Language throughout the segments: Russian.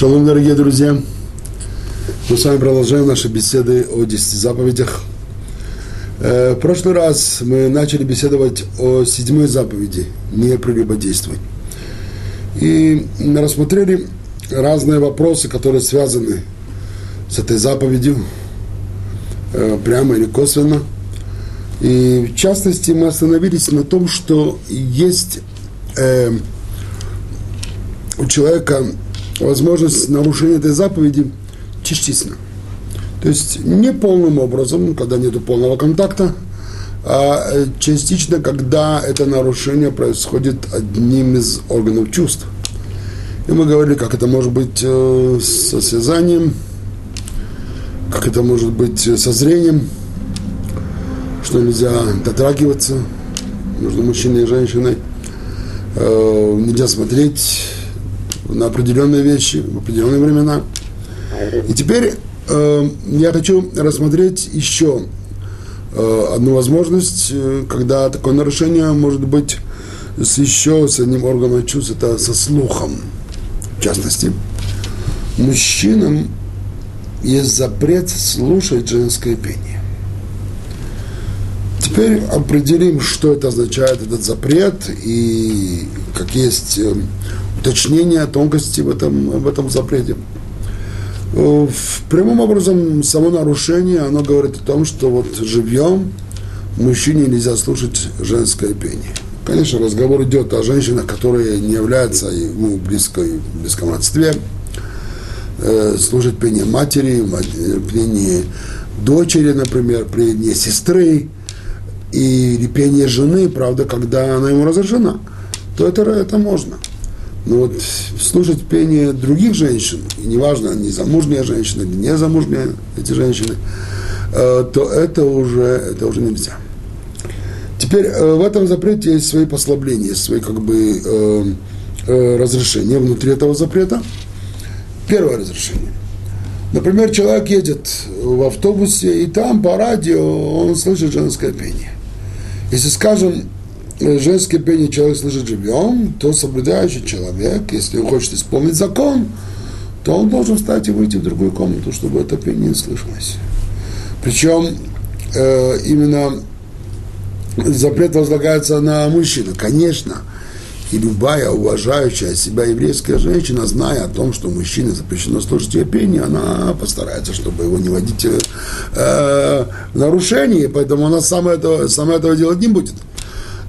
Шалом, дорогие друзья! Мы с вами продолжаем наши беседы о десяти заповедях. Э, в прошлый раз мы начали беседовать о седьмой заповеди «Не прелюбодействуй». И рассмотрели разные вопросы, которые связаны с этой заповедью, э, прямо или косвенно. И в частности мы остановились на том, что есть э, у человека возможность нарушения этой заповеди частично. То есть не полным образом, когда нет полного контакта, а частично, когда это нарушение происходит одним из органов чувств. И мы говорили, как это может быть э, со связанием, как это может быть со зрением, что нельзя дотрагиваться между мужчиной и женщиной, э, нельзя смотреть на определенные вещи в определенные времена. И теперь э, я хочу рассмотреть еще э, одну возможность, э, когда такое нарушение может быть с еще с одним органом чувств, это со слухом. В частности, мужчинам есть запрет слушать женское пение. Теперь определим, что это означает, этот запрет, и как есть э, уточнения, тонкости в этом, в этом запрете. Э, в прямом образом само нарушение, оно говорит о том, что вот живьем мужчине нельзя слушать женское пение. Конечно, разговор идет о женщинах, которые не являются ему близко, в близком родстве. Э, слушать пение матери, пение дочери, например, пение сестры или пение жены, правда, когда она ему разрешена, то это, это можно – но вот слушать пение других женщин, и неважно, не замужняя женщина или не замужняя эти женщины, э, то это уже, это уже нельзя. Теперь э, в этом запрете есть свои послабления, свои как бы э, разрешения внутри этого запрета. Первое разрешение. Например, человек едет в автобусе, и там по радио он слышит женское пение. Если, скажем, женское пение человек слышит живем, то соблюдающий человек, если он хочет исполнить закон, то он должен встать и выйти в другую комнату, чтобы это пение не слышалось. Причем э, именно запрет возлагается на мужчину. Конечно, и любая уважающая себя еврейская женщина, зная о том, что мужчине запрещено слушать ее пение, она постарается, чтобы его не водить э, в нарушение, поэтому она сама этого, сама этого делать не будет.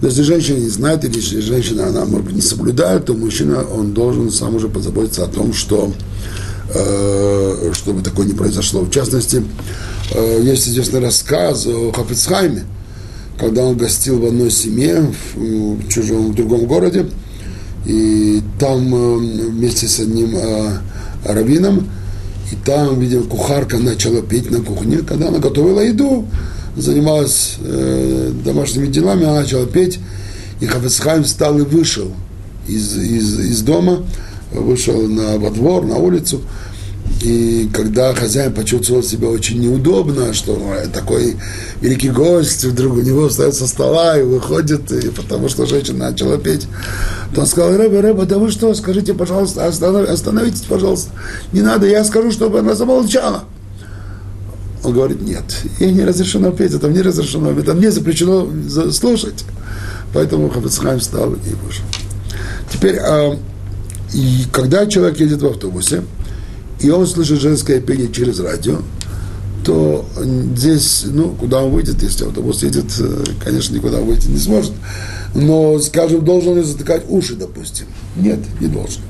Если женщина не знает, или если женщина, она, может быть, не соблюдает, то мужчина, он должен сам уже позаботиться о том, что э, чтобы такое не произошло. В частности, э, есть известный рассказ о Хафицхайме, когда он гостил в одной семье в, в чужом, в другом городе, и там э, вместе с одним э, раввином, и там, видимо, кухарка начала петь на кухне, когда она готовила еду, занималась э, домашними делами, она начала петь, и Хафецхайм встал и вышел из, из, из дома, вышел на, во двор, на улицу, и когда хозяин почувствовал себя очень неудобно, что ну, такой великий гость вдруг у него встает со стола и выходит, и потому что женщина начала петь, то он сказал, Рэба, Рэба, да вы что, скажите, пожалуйста, остановитесь, пожалуйста, не надо, я скажу, чтобы она замолчала. Он говорит, нет, ей не разрешено петь, это мне разрешено, это мне запрещено слушать. Поэтому Хафицхайм встал и вышел. Теперь, а, и когда человек едет в автобусе, и он слышит женское пение через радио, то здесь, ну, куда он выйдет, если автобус едет, э, конечно, никуда выйти не сможет. Но, скажем, должен ли затыкать уши, допустим? Нет, не должен.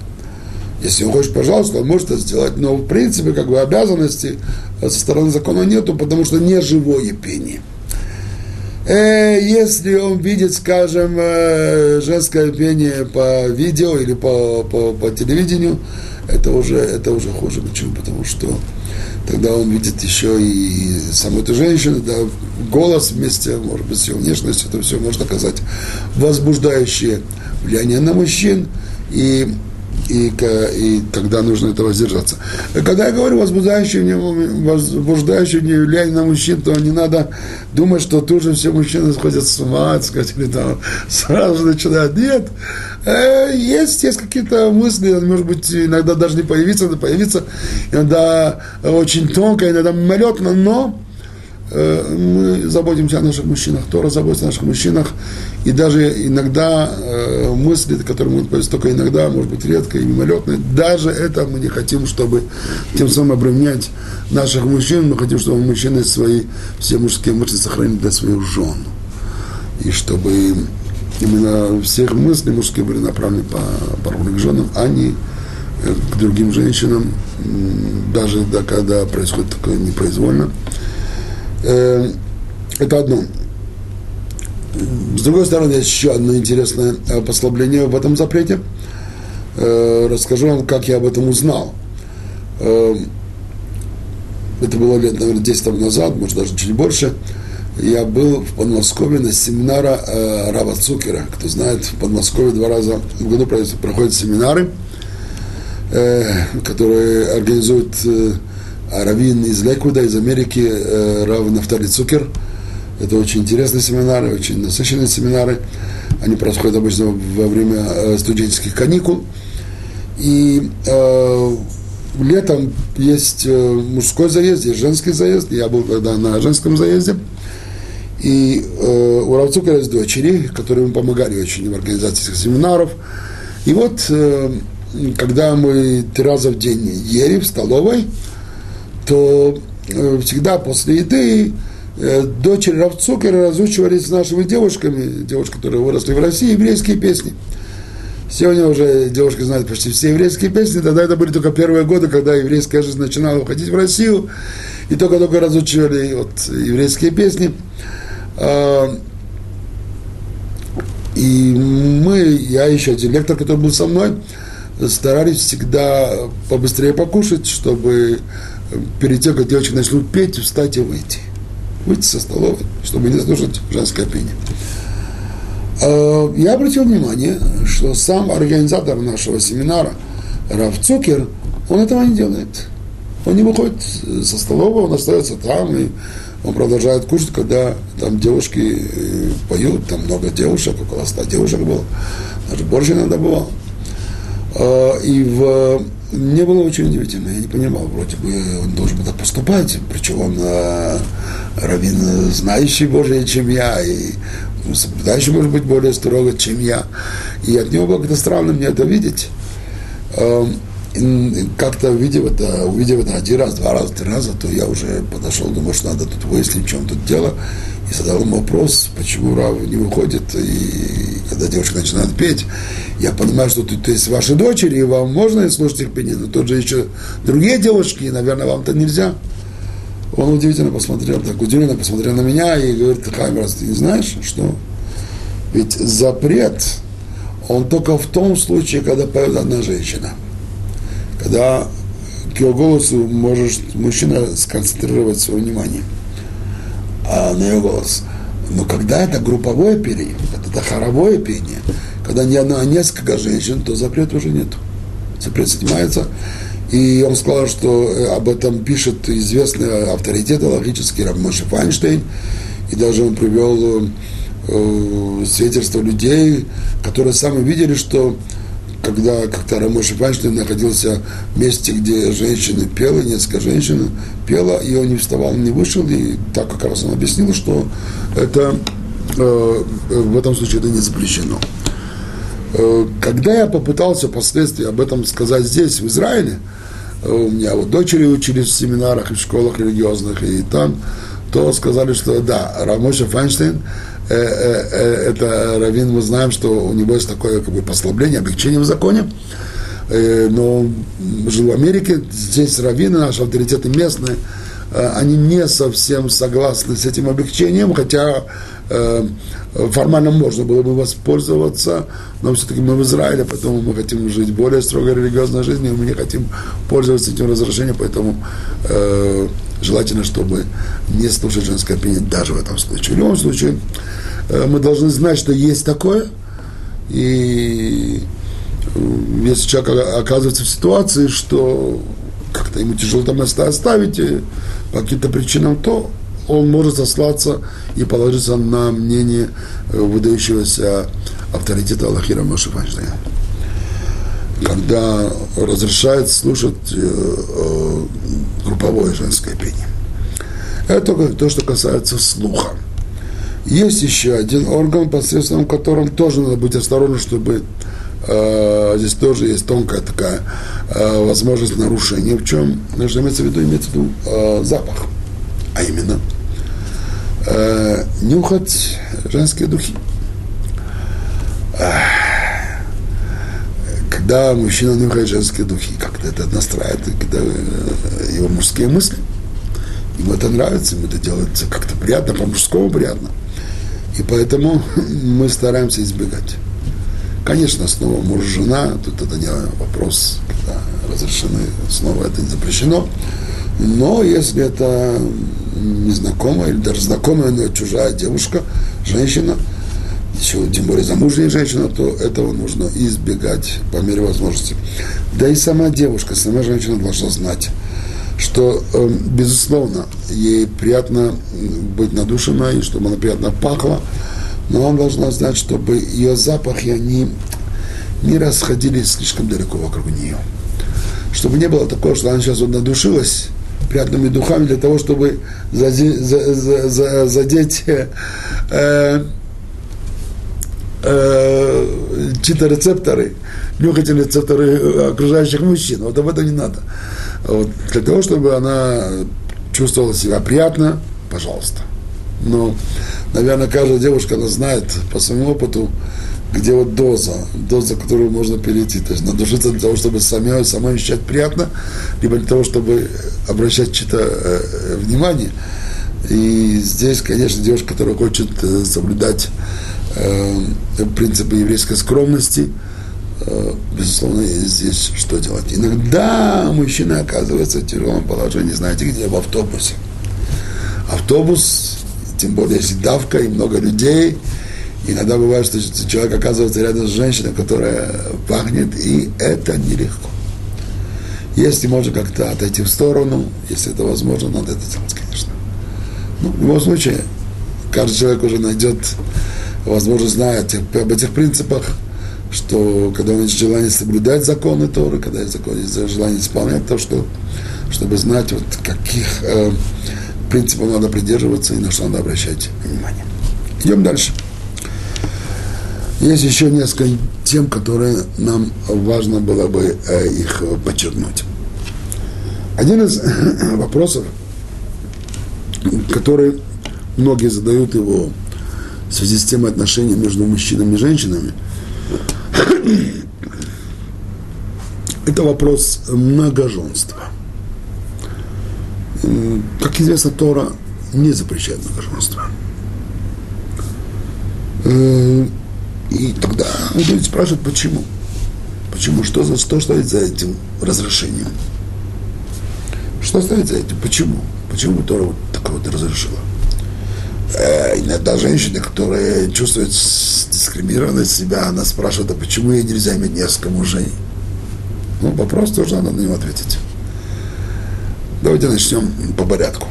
Если он хочет, пожалуйста, он может это сделать. Но, в принципе, как бы обязанности со стороны закона нету, потому что не живое пение. Э, если он видит, скажем, э, женское пение по видео или по, по, по телевидению, это уже, это уже хуже. Почему? Потому что тогда он видит еще и саму эту женщину, да, голос вместе, может быть, с ее внешностью, это все может оказать возбуждающее влияние на мужчин. И и, и тогда нужно это воздержаться. Когда я говорю возбуждающее, возбуждающее влияние на мужчин, то не надо думать, что тут же все мужчины сходят с ума, сказать, или там сразу начинают. Нет, э, есть, есть какие-то мысли, может быть, иногда даже не появиться, но появиться, иногда очень тонко, иногда мимолетно, но мы заботимся о наших мужчинах, Тора заботится о наших мужчинах, и даже иногда э, мысли, которые могут появиться только иногда, может быть, редко и мимолетные, даже это мы не хотим, чтобы тем самым обременять наших мужчин, мы хотим, чтобы мужчины свои, все мужские мысли сохранили для своих жен, и чтобы именно все их мысли мужские были направлены по, по к женам, а не э, к другим женщинам, даже да, когда происходит такое непроизвольно. Э, это одно. С другой стороны, есть еще одно интересное э, послабление в этом запрете. Э, расскажу вам, как я об этом узнал. Это было лет, наверное, 10 лет назад, может, даже чуть больше. Я был в Подмосковье на семинара Рава Цукера. Кто знает, в Подмосковье два раза в году проходят семинары, которые организуют раввин из Леквуда, из Америки, э, Рав Нафтали Цукер. Это очень интересные семинары, очень насыщенные семинары. Они происходят обычно во время э, студенческих каникул. И э, летом есть э, мужской заезд, есть женский заезд. Я был тогда на женском заезде. И э, у Равцукера есть дочери, которые ему помогали очень в организации этих семинаров. И вот, э, когда мы три раза в день ели в столовой, то э, всегда после еды э, дочери Равцукера разучивались с нашими девушками, девушки, которые выросли в России, еврейские песни. Сегодня уже девушки знают почти все еврейские песни, тогда это были только первые годы, когда еврейская жизнь начинала уходить в Россию, и только-только разучивали вот, еврейские песни. А, и мы, я еще один лектор, который был со мной, старались всегда побыстрее покушать, чтобы перед тем, как девочки начнут петь, встать и выйти. Выйти со столовой, чтобы не слушать женское пение. А, я обратил внимание, что сам организатор нашего семинара, Раф Цукер, он этого не делает. Он не выходит со столовой, он остается там, и он продолжает кушать, когда там девушки э, поют, там много девушек, около ста девушек было, даже больше иногда было. А, и в мне было очень удивительно, я не понимал, вроде бы он должен был так поступать, причем он э, раввин, знающий Божие, чем я, и соблюдающий, может быть, более строго, чем я. И от него было как-то странно мне это видеть. Э, как-то увидев это, увидев это один раз, два раза, три раза, то я уже подошел, думаю, что надо тут выяснить, в чем тут дело. И задал ему вопрос, почему Рав не выходит, и когда девушка начинает петь, я понимаю, что тут есть ваши дочери, и вам можно слушать их пение, но тут же еще другие девушки, и, наверное, вам-то нельзя. Он удивительно посмотрел, так удивленно посмотрел на меня и говорит, Хайм, раз ты не знаешь, что? Ведь запрет, он только в том случае, когда поет одна женщина. Когда к ее голосу может мужчина сконцентрировать свое внимание – а, на ее голос. Но когда это групповое пение, это хоровое пение, когда не одна, а несколько женщин, то запрета уже нет. Запрет снимается. И он сказал, что э, об этом пишет известный авторитет логический Рамоши Файнштейн. И даже он привел э, свидетельство людей, которые сами видели, что когда как-то Рамош Файнштейн находился в месте, где женщины пела, несколько женщин пела, и он не вставал, не вышел, и так как раз он объяснил, что это э, в этом случае это не запрещено. Э, когда я попытался впоследствии об этом сказать здесь, в Израиле, э, у меня вот дочери учились в семинарах и в школах религиозных, и там, то сказали, что да, Рамоша Файнштейн – Э, э, э, это Равин, мы знаем, что у него есть такое как бы послабление, облегчение в законе, но жил в Америке, здесь раввины, наши авторитеты местные, они не совсем согласны с этим облегчением, хотя формально можно было бы воспользоваться, но все-таки мы в Израиле, поэтому мы хотим жить более строгой религиозной жизнью, мы не хотим пользоваться этим разрешением, поэтому э, желательно, чтобы не слушать женское пение даже в этом случае. В любом случае, э, мы должны знать, что есть такое, и если человек оказывается в ситуации, что как-то ему тяжело там место оставить по каким-то причинам, то он может сослаться и положиться на мнение э, выдающегося авторитета Аллахира Моше Файнштейна. Когда разрешает слушать э, э, групповое женское пение. Это то, что касается слуха. Есть еще один орган, посредством которым тоже надо быть осторожным, чтобы э, здесь тоже есть тонкая такая э, возможность нарушения. В чем? Нужно иметь в виду, иметь в виду э, запах. А именно, э, нюхать женские духи. Когда мужчина нюхает женские духи, как-то это настраивает когда, э, его мужские мысли. Ему это нравится, ему это делается как-то приятно, по-мужскому приятно. И поэтому мы стараемся избегать. Конечно, снова муж, жена, тут это не вопрос, когда разрешены, снова это не запрещено. Но если это незнакомая или даже знакомая, но чужая девушка, женщина, еще тем более замужняя женщина, то этого нужно избегать по мере возможности. Да и сама девушка, сама женщина должна знать, что, э, безусловно, ей приятно быть надушенной, чтобы она приятно пахла, но она должна знать, чтобы ее запахи, они не расходились слишком далеко вокруг нее. Чтобы не было такого, что она сейчас вот надушилась приятными духами для того, чтобы задеть, э, э, чьи-то рецепторы, нюхательные рецепторы окружающих мужчин. Вот об этом не надо. Вот, для того, чтобы она чувствовала себя приятно, пожалуйста. Но, наверное, каждая девушка, она знает по своему опыту, где вот доза, доза, которую можно перейти. То есть надушиться для того, чтобы самой, самой ощущать приятно, либо для того, чтобы обращать чьи-то э, внимание. И здесь, конечно, девушка, которая хочет э, соблюдать э, принципы еврейской скромности, э, безусловно, здесь что делать. Иногда мужчина оказывается в тяжелом положении, знаете где, в автобусе. Автобус, тем более если давка и много людей, Иногда бывает, что человек оказывается рядом с женщиной, которая пахнет, и это нелегко. Если можно как-то отойти в сторону, если это возможно, надо это делать, конечно. Ну, в любом случае, каждый человек уже найдет возможность знать об этих принципах, что когда есть желание соблюдать законы Торы, когда есть, закон, есть желание исполнять то, что, чтобы знать, вот, каких э, принципов надо придерживаться и на что надо обращать внимание. Идем дальше. Есть еще несколько тем, которые нам важно было бы э, их подчеркнуть. Один из вопросов, который многие задают его в связи с тем отношений между мужчинами и женщинами, это вопрос многоженства. Как известно, Тора не запрещает многоженство. Э, и тогда люди спрашивают, почему? Почему? Что, за, что стоит за этим разрешением? Что стоит за этим? Почему? Почему Тора вот такое вот разрешила? Э, иногда женщины, которые чувствуют дискриминированность себя, она спрашивает, а почему ей нельзя иметь несколько мужей? Ну, вопрос тоже надо на него ответить. Давайте начнем по порядку.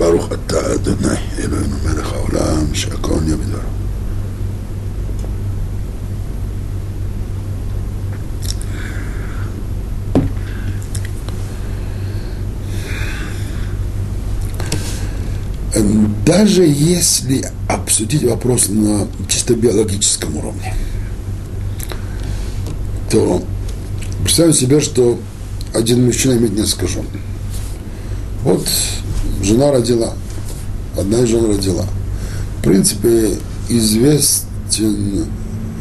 ברוך אתה אדוני אלוהינו מלך העולם שהכל נהיה בדברו даже если обсудить вопрос на чисто биологическом уровне, то представим себе, что один мужчина имеет несколько жен. Вот жена родила, одна из жен родила. В принципе, известен,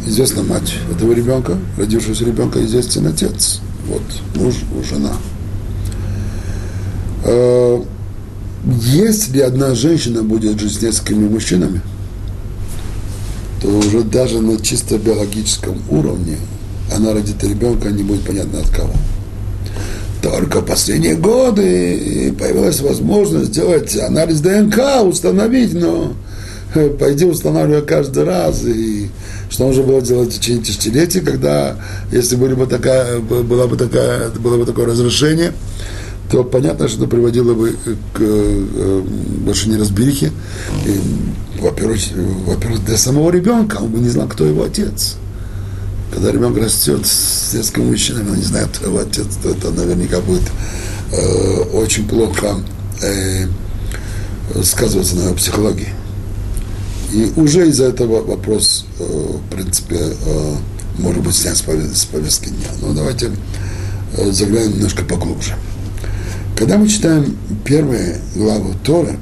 известна мать этого ребенка, родившегося ребенка, известен отец. Вот муж, жена. Э, если одна женщина будет жить с несколькими мужчинами, то уже даже на чисто биологическом уровне она родит ребенка, не будет понятно от кого. Только в последние годы появилась возможность сделать анализ ДНК, установить, но пойди устанавливай каждый раз, и Что нужно было делать в течение тысячелетий, когда, если были бы такая, была бы такая, было бы такое разрешение, то понятно, что это приводило бы к э, больше неразберихе. Во-первых, во-первых, для самого ребенка он бы не знал, кто его отец. Когда ребенок растет с детским мужчиной, он не знает, кто его отец, то это наверняка будет э, очень плохо э, сказываться на его психологии. И уже из-за этого вопрос, э, в принципе, э, может быть снят с повестки дня. Но давайте э, заглянем немножко поглубже. Когда мы читаем первые главы Торы,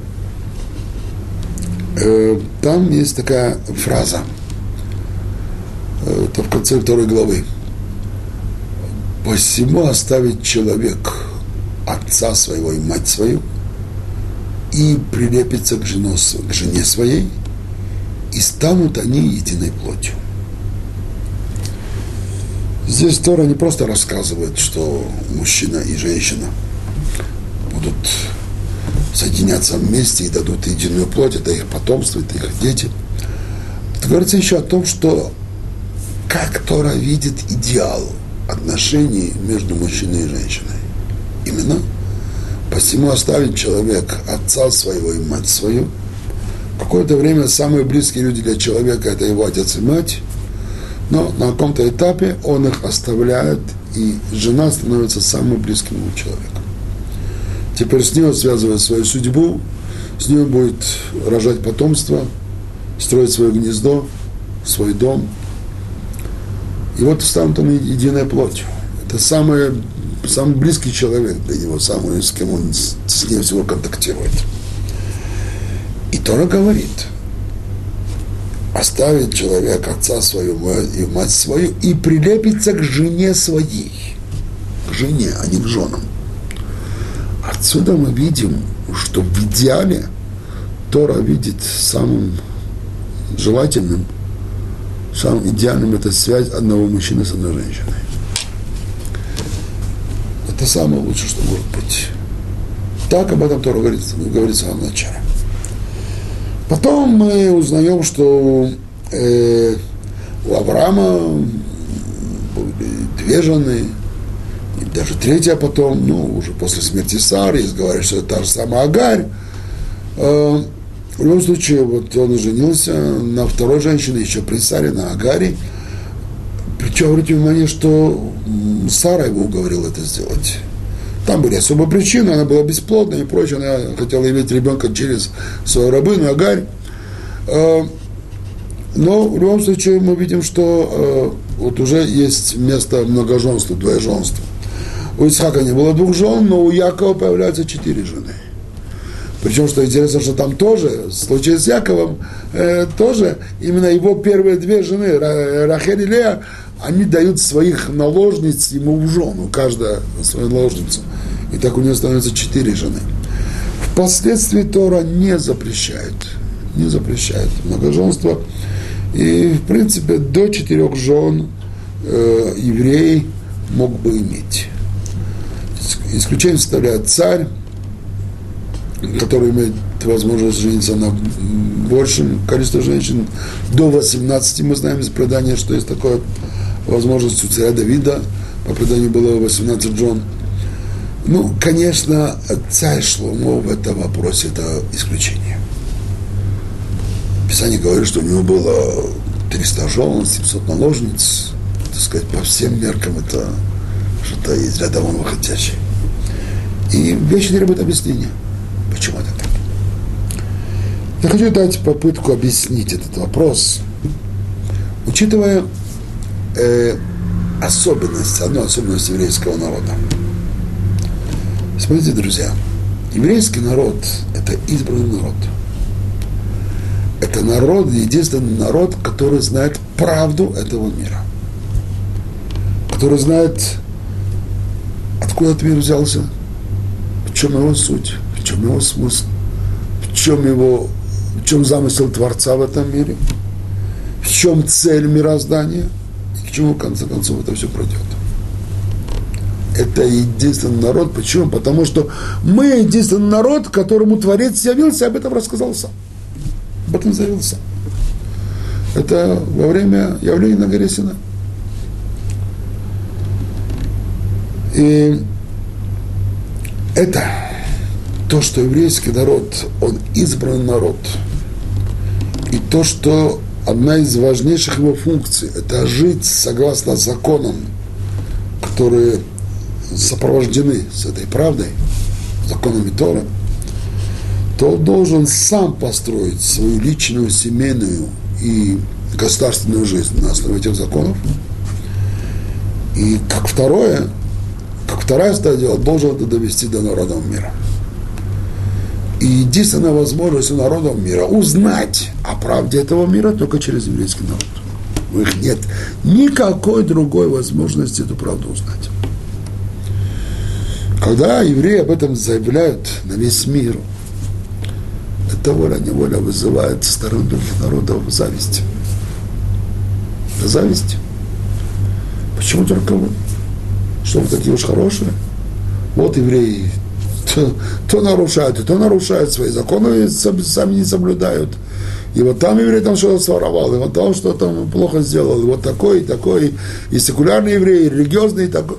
э, там есть такая фраза, э, это в конце второй главы. «Посему оставит человек отца своего и мать свою, и прилепится к, жену, к жене своей, и станут они единой плотью». Здесь Тора не просто рассказывает, что мужчина и женщина – будут соединяться вместе и дадут единую плоть, это их потомство, это их дети. Тут говорится еще о том, что как Тора видит идеал отношений между мужчиной и женщиной. Именно посему оставить человек отца своего и мать свою. Какое-то время самые близкие люди для человека это его отец и мать, но на каком-то этапе он их оставляет, и жена становится самым близким ему человеком. Теперь с ней он связывает свою судьбу, с ней он будет рожать потомство, строить свое гнездо, свой дом. И вот станут он единой плотью. Это самый, самый близкий человек для него, самый, с кем он с ним всего контактирует. И Тора говорит, оставит человек отца свою и мать свою и прилепится к жене своей. К жене, а не к женам. Отсюда мы видим, что в идеале Тора видит самым желательным, самым идеальным это связь одного мужчины с одной женщиной. Это самое лучшее, что может быть. Так об этом Тора говорится, говорится в самом начале. Потом мы узнаем, что э, у Авраама были две жены, даже третья потом, ну, уже после смерти Сары, есть говорят, что это та же самая Агарь. Э, в любом случае, вот он женился на второй женщине, еще при Саре, на Агаре. Причем, обратите внимание, что Сара его уговорила это сделать. Там были особые причины, она была бесплодна и прочее, она хотела иметь ребенка через свою рабыну Агарь. Э, но в любом случае мы видим, что э, вот уже есть место многоженства, двоеженства. У Исхака не было двух жен, но у Якова появляются четыре жены. Причем, что интересно, что там тоже, в случае с Яковом, э, тоже именно его первые две жены, Рахель и Лея, они дают своих наложниц ему в жену, каждая свою наложницу. И так у него становится четыре жены. Впоследствии Тора не запрещает, не запрещает многоженство. И, в принципе, до четырех жен э, еврей мог бы иметь. Исключение составляет царь, который имеет возможность жениться на большем количестве женщин. До 18 мы знаем из предания, что есть такая возможность у царя Давида. По преданию было 18 жен. Ну, конечно, царь Шломо в этом вопросе это исключение. Писание говорит, что у него было 300 жен, 700 наложниц. Так сказать, по всем меркам это что-то из ряда вон выходящее. И вещи требуют объяснения. Почему это так? Я хочу дать попытку объяснить этот вопрос, учитывая э, особенность, одну особенность еврейского народа. Смотрите, друзья, еврейский народ – это избранный народ. Это народ, единственный народ, который знает правду этого мира. Который знает, откуда этот мир взялся, чем его суть, в чем его смысл, в чем его, в чем замысел Творца в этом мире, в чем цель мироздания и к чему в конце концов это все пройдет. Это единственный народ. Почему? Потому что мы единственный народ, которому Творец явился, об этом рассказал сам. Об этом заявил. Это во время явления на горе Сина. И это то, что еврейский народ, он избранный народ. И то, что одна из важнейших его функций – это жить согласно законам, которые сопровождены с этой правдой, законами Тора, то он должен сам построить свою личную, семейную и государственную жизнь на основе этих законов. И как второе, как вторая стадия, должен это довести до народов мира. И единственная возможность у народов мира узнать о правде этого мира только через еврейский народ. У них нет никакой другой возможности эту правду узнать. Когда евреи об этом заявляют на весь мир, это воля-неволя вызывает со стороны других народов зависть. Зависть. Почему только вы? Что вы такие уж хорошие? Вот евреи то, то нарушают, то нарушают свои законы, и сами не соблюдают. И вот там еврей там что-то своровал, и вот там что-то плохо сделал, и вот такой, и такой, и секулярный еврей, и религиозный, и такой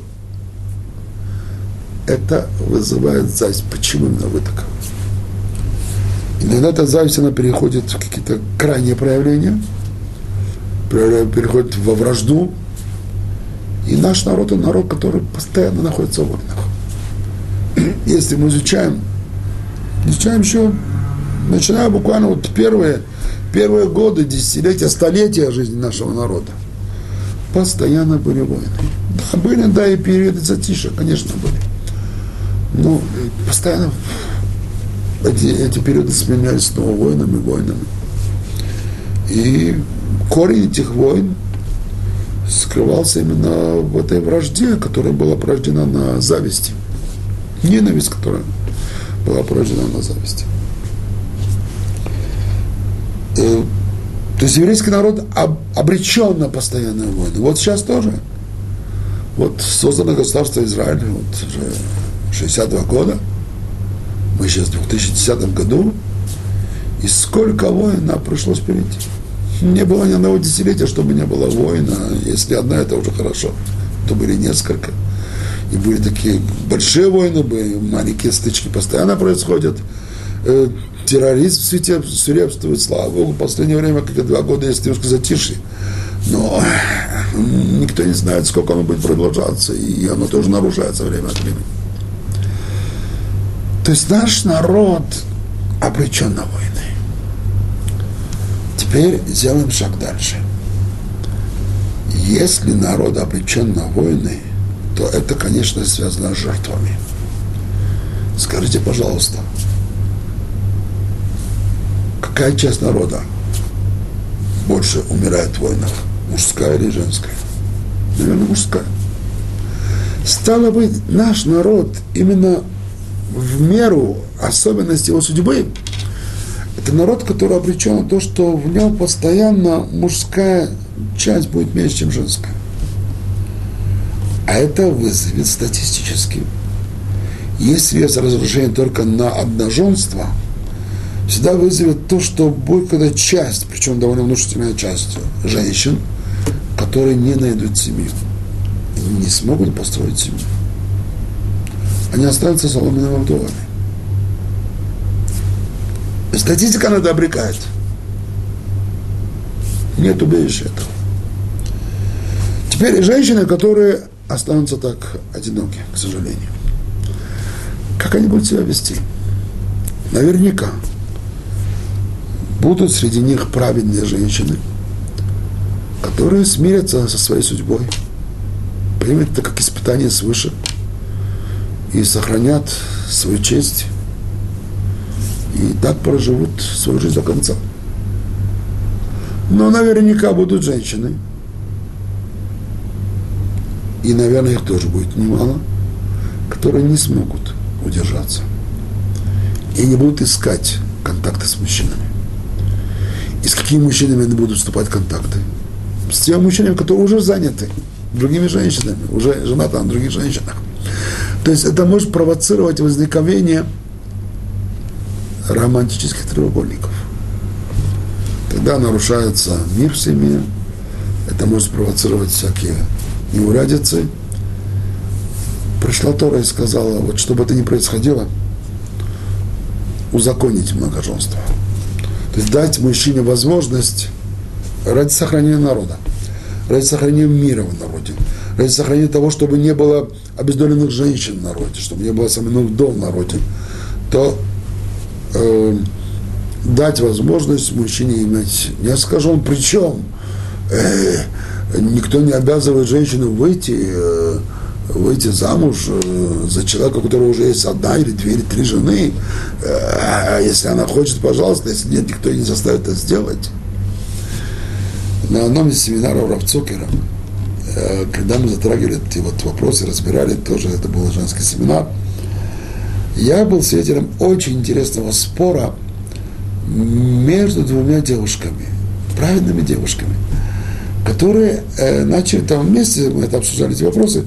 это вызывает зависть. Почему именно вы так? Иногда эта зависть, она переходит в какие-то крайние проявления, переходит во вражду. И наш народ, он народ, который постоянно находится в войнах. Если мы изучаем, изучаем еще, начиная буквально вот первые, первые годы, десятилетия, столетия жизни нашего народа, постоянно были войны. Да, были, да, и периоды затишья, конечно, были. Ну, постоянно эти, эти периоды сменялись снова войнами, войнами. И корень этих войн скрывался именно в этой вражде, которая была порождена на зависти. Ненависть, которая была порождена на зависти. Э, то есть еврейский народ обречен на постоянные войны. Вот сейчас тоже. Вот создано государство Израиль, вот уже 62 года, мы сейчас в 2010 году, и сколько войн нам пришлось перейти. Не было ни одного десятилетия, чтобы не было война. Если одна, это уже хорошо. То были несколько. И были такие большие войны, были маленькие стычки постоянно происходят. Э, терроризм свирепствует, слава Богу, в последнее время, как два года, есть немножко затишье. Но никто не знает, сколько оно будет продолжаться, и оно тоже нарушается время от времени. То есть наш народ обречен на войны. Теперь сделаем шаг дальше. Если народ обречен на войны, то это, конечно, связано с жертвами. Скажите, пожалуйста, какая часть народа больше умирает в войнах? Мужская или женская? Наверное, мужская. Стало быть, наш народ именно в меру особенностей его судьбы, это народ, который обречен на то, что в нем постоянно мужская часть будет меньше, чем женская. А это вызовет статистически. Если есть разрушение только на обнаженство, всегда вызовет то, что будет когда часть, причем довольно внушительная часть женщин, которые не найдут семью, не смогут построить семью они останутся соломенными вдовами. Статистика надо обрекает. Нет убежища этого. Теперь женщины, которые останутся так одиноки, к сожалению. Как они будут себя вести? Наверняка будут среди них праведные женщины, которые смирятся со своей судьбой, примут это как испытание свыше – и сохранят свою честь, и так проживут свою жизнь до конца. Но наверняка будут женщины, и, наверное, их тоже будет немало, которые не смогут удержаться и не будут искать контакты с мужчинами. И с какими мужчинами они будут вступать в контакты? С теми мужчинами, которые уже заняты другими женщинами, уже женаты на других женщинах. То есть это может провоцировать возникновение романтических треугольников. когда нарушается мир в семье, это может спровоцировать всякие неурядицы. Пришла Тора и сказала, вот чтобы это не происходило, узаконить многоженство. То есть дать мужчине возможность ради сохранения народа, ради сохранения мира в народе, ради сохранения того, чтобы не было обездоленных женщин в народе, чтобы не было самых вдов в народе, то э, дать возможность мужчине иметь несколько жен, причем э, никто не обязывает женщину выйти, э, выйти замуж э, за человека, у которого уже есть одна или две или три жены. Э, если она хочет, пожалуйста, если нет, никто не заставит это сделать. На одном из семинаров Равцукера, э, когда мы затрагивали эти вот вопросы, разбирали, тоже это был женский семинар, я был свидетелем очень интересного спора между двумя девушками, праведными девушками, которые э, начали там вместе, мы это обсуждали эти вопросы,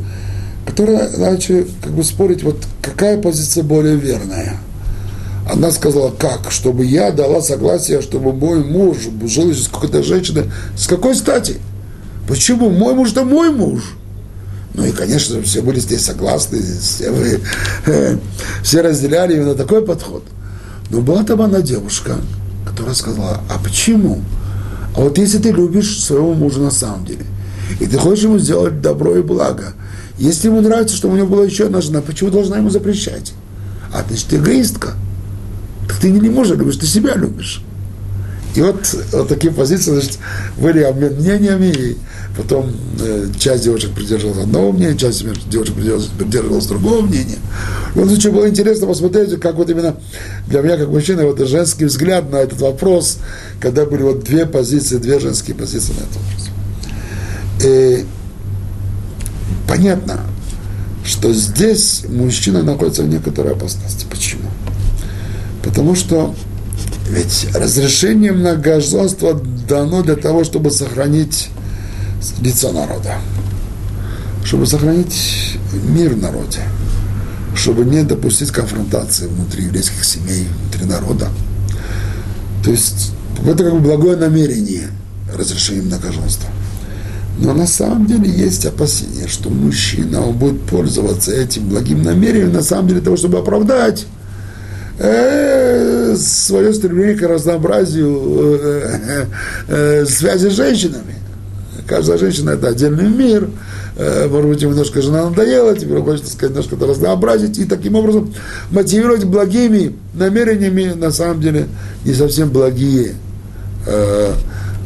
которые начали как бы спорить, вот какая позиция более верная. Она сказала, как? Чтобы я дала согласие, чтобы мой муж жил с какой-то женщиной. С какой стати? Почему? Мой муж это мой муж. Ну и, конечно, все были здесь согласны, все, вы, э, все разделяли именно такой подход. Но была там одна девушка, которая сказала, а почему? А вот если ты любишь своего мужа на самом деле, и ты хочешь ему сделать добро и благо, если ему нравится, чтобы у него была еще одна жена, почему должна ему запрещать? А ты эгоистка. Так ты не мужа любишь, ты себя любишь. И вот, вот такие позиции, значит, были обмен мнениями, и потом э, часть девушек придерживалась одного мнения, часть девушек придерживалась, придерживалась другого мнения. В любом случае было интересно посмотреть, как вот именно для меня, как мужчины, вот женский взгляд на этот вопрос, когда были вот две позиции, две женские позиции на этот вопрос. И понятно, что здесь мужчина находится в некоторой опасности. Почему? Потому что ведь разрешение многоженства дано для того, чтобы сохранить лицо народа, чтобы сохранить мир в народе, чтобы не допустить конфронтации внутри еврейских семей, внутри народа. То есть это как бы благое намерение разрешения многоженства. Но на самом деле есть опасение, что мужчина он будет пользоваться этим благим намерением на самом деле того, чтобы оправдать свое стремление к разнообразию э, э, связи с женщинами. Каждая женщина это отдельный мир. Э, может быть, ему немножко жена надоела, теперь хочется сказать, немножко это разнообразить. И таким образом мотивировать благими намерениями, на самом деле, не совсем благие э,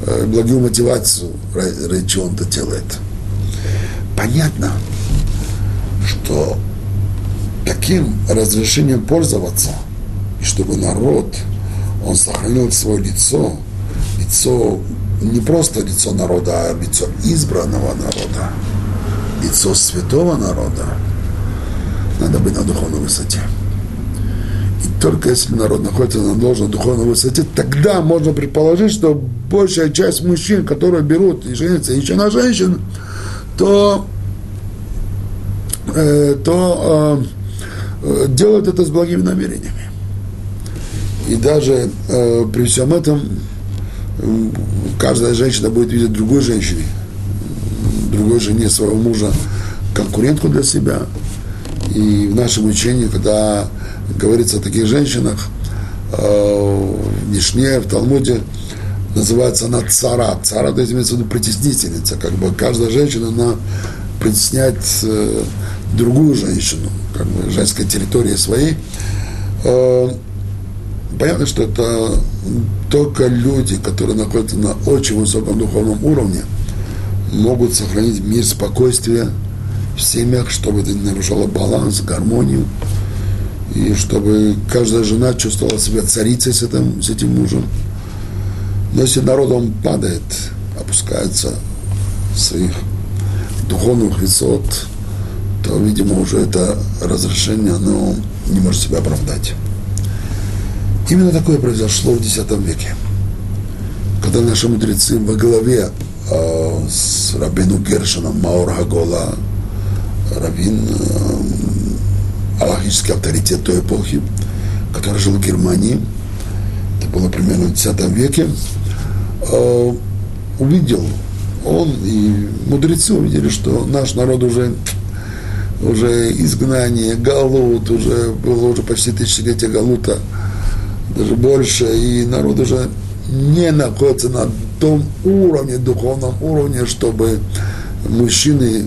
Э, благую мотивацию, ради чего он это делает. Понятно, что таким разрешением пользоваться, и чтобы народ, он сохранил свое лицо, лицо, не просто лицо народа, а лицо избранного народа, лицо святого народа, надо быть на духовной высоте. И только если народ находится на должной духовной высоте, тогда можно предположить, что большая часть мужчин, которые берут и женятся еще на женщин, то, э, то э, делают это с благими намерениями. И даже э, при всем этом э, каждая женщина будет видеть другой женщине, другой жене своего мужа конкурентку для себя. И в нашем учении, когда говорится о таких женщинах, э, в Мишне, в Талмуде, называется она цара. Цара, то есть имеется в виду притеснительница. Как бы каждая женщина, она притесняет э, другую женщину, как бы женской территории своей. Э, понятно, что это только люди, которые находятся на очень высоком духовном уровне, могут сохранить мир, спокойствие в семьях, чтобы это не нарушало баланс, гармонию и чтобы каждая жена чувствовала себя царицей с этим, с этим мужем. Но если народ он падает, опускается своих духовных высот, то, видимо, уже это разрешение, оно не может себя оправдать. Именно такое произошло в X веке, когда наши мудрецы во главе э, с Рабину Гершином Маур Хагола, Равин э, аллахический авторитет той эпохи, который жил в Германии. Это было примерно в X веке. э, увидел, он и мудрецы увидели, что наш народ уже уже изгнание, галут, уже было уже почти тысячелетие галута, даже больше, и народ уже не находится на том уровне, духовном уровне, чтобы мужчины,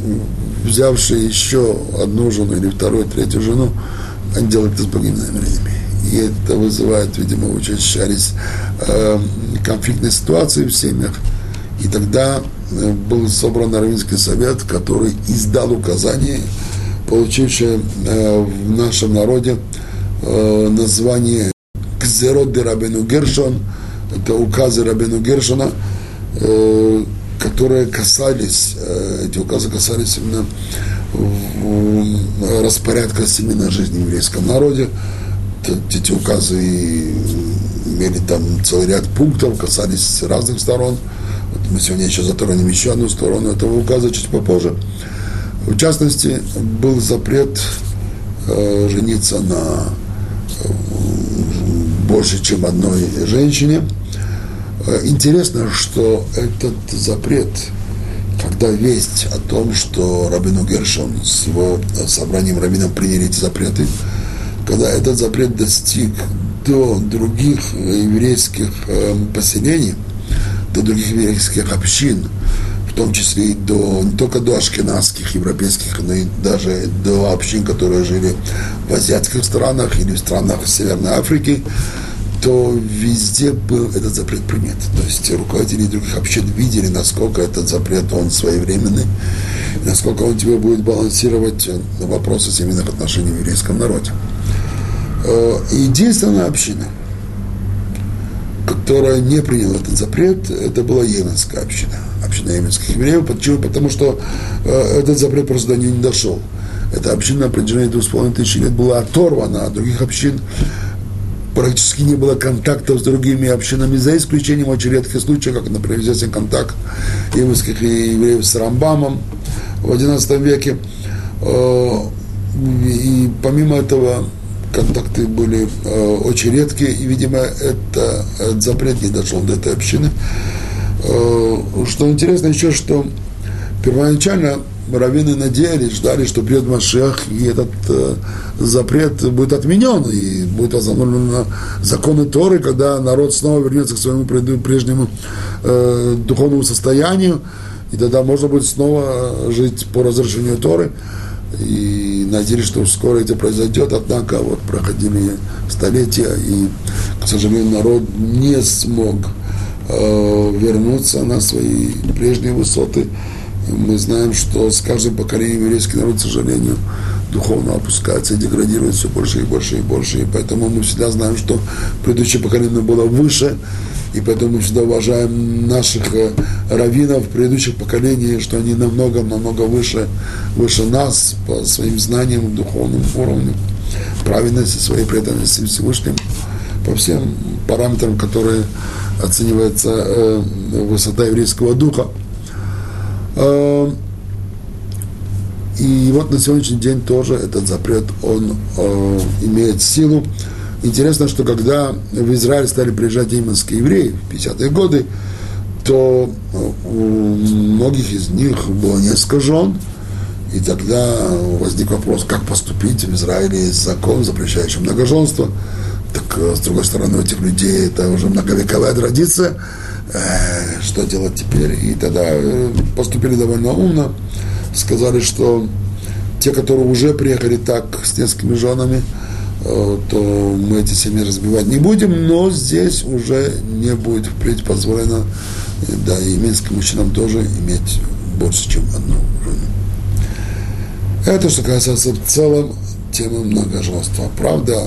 взявшие еще одну жену или вторую, третью жену, они делают это с благими намерениями. И это вызывает, видимо, шарис э, конфликтные ситуации в семьях. И тогда э, был собран Равинский совет, который издал указание, получившее э, в нашем народе э, название Кзерот де Рабену Гершон, это указы Рабену Гершона, э, которые касались, э, эти указы касались именно распорядка семейной жизни в еврейском народе. Эти указы имели там целый ряд пунктов, касались разных сторон. Вот мы сегодня еще затронем еще одну сторону этого указа чуть попозже. В частности, был запрет э, жениться на больше, чем одной женщине. Э, интересно, что этот запрет, когда весть о том, что Рабину Гершон с его собранием раввинов приняли эти запреты, когда этот запрет достиг до других еврейских э, поселений, до других еврейских общин, в том числе и до, не только до ашкенадских, европейских, но и даже до общин, которые жили в азиатских странах или в странах Северной Африки, то везде был этот запрет принят. То есть руководители других общин видели, насколько этот запрет, он своевременный, насколько он тебе будет балансировать вопросы семейных отношений в еврейском народе. Э, единственная община, которая не приняла этот запрет, это была Йеменская община, община йеменских евреев. Почему? Потому что э, этот запрет просто до нее не дошел. Эта община на протяжении двух с половиной тысяч лет была оторвана от других общин, практически не было контактов с другими общинами, за исключением очень редких случаев, как, например, известен контакт еврейских евреев с Рамбамом в XI веке. Э, и помимо этого контакты были э, очень редкие, и, видимо, это, этот запрет не дошел до этой общины. Э, что интересно еще, что первоначально раввины надеялись, ждали, что придет Машех, и этот э, запрет будет отменен, и будет возобновлено законы Торы, когда народ снова вернется к своему прежнему э, духовному состоянию, и тогда можно будет снова жить по разрешению Торы. И надеялись, что скоро это произойдет, однако вот проходили столетия, и, к сожалению, народ не смог вернуться на свои прежние высоты. Мы знаем, что с каждым поколением еврейский народ, к сожалению, духовно опускается и деградирует все больше и больше и больше. И поэтому мы всегда знаем, что предыдущее поколение было выше, и поэтому мы всегда уважаем наших э, раввинов предыдущих поколений, что они намного-намного выше, выше нас по своим знаниям, духовным уровню, праведности, своей преданности Всевышнему, по всем параметрам, которые оценивается э, высота еврейского духа. Э, и вот на сегодняшний день тоже этот запрет, он э, имеет силу. Интересно, что когда в Израиль стали приезжать иманские евреи в 50-е годы, то у многих из них было несколько жен, и тогда возник вопрос, как поступить. В Израиле есть закон, запрещающий многоженство. Так, с другой стороны, у этих людей это уже многовековая традиция. Э, что делать теперь? И тогда э, поступили довольно умно. Сказали, что те, которые уже приехали так с несколькими женами, Э, то мы эти семьи разбивать не будем, но здесь уже не будет впредь позволено, да, и минским мужчинам тоже иметь больше, чем одну жену. Это что касается в целом темы многоженства. Правда, э,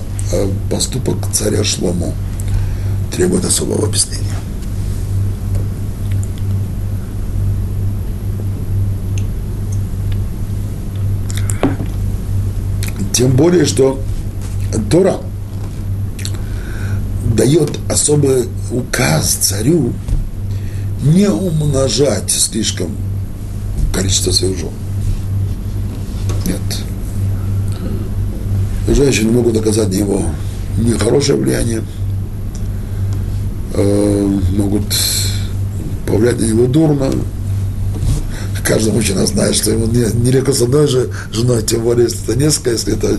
поступок царя Шлому требует особого объяснения. Тем более, что Тора дает особый указ царю не умножать слишком количество своих жен. Нет. Женщины могут оказать на него нехорошее влияние, э, могут повлиять на него дурно. Каждый мужчина знает, что ему нелегко с одной же женой, тем более, если это несколько, если это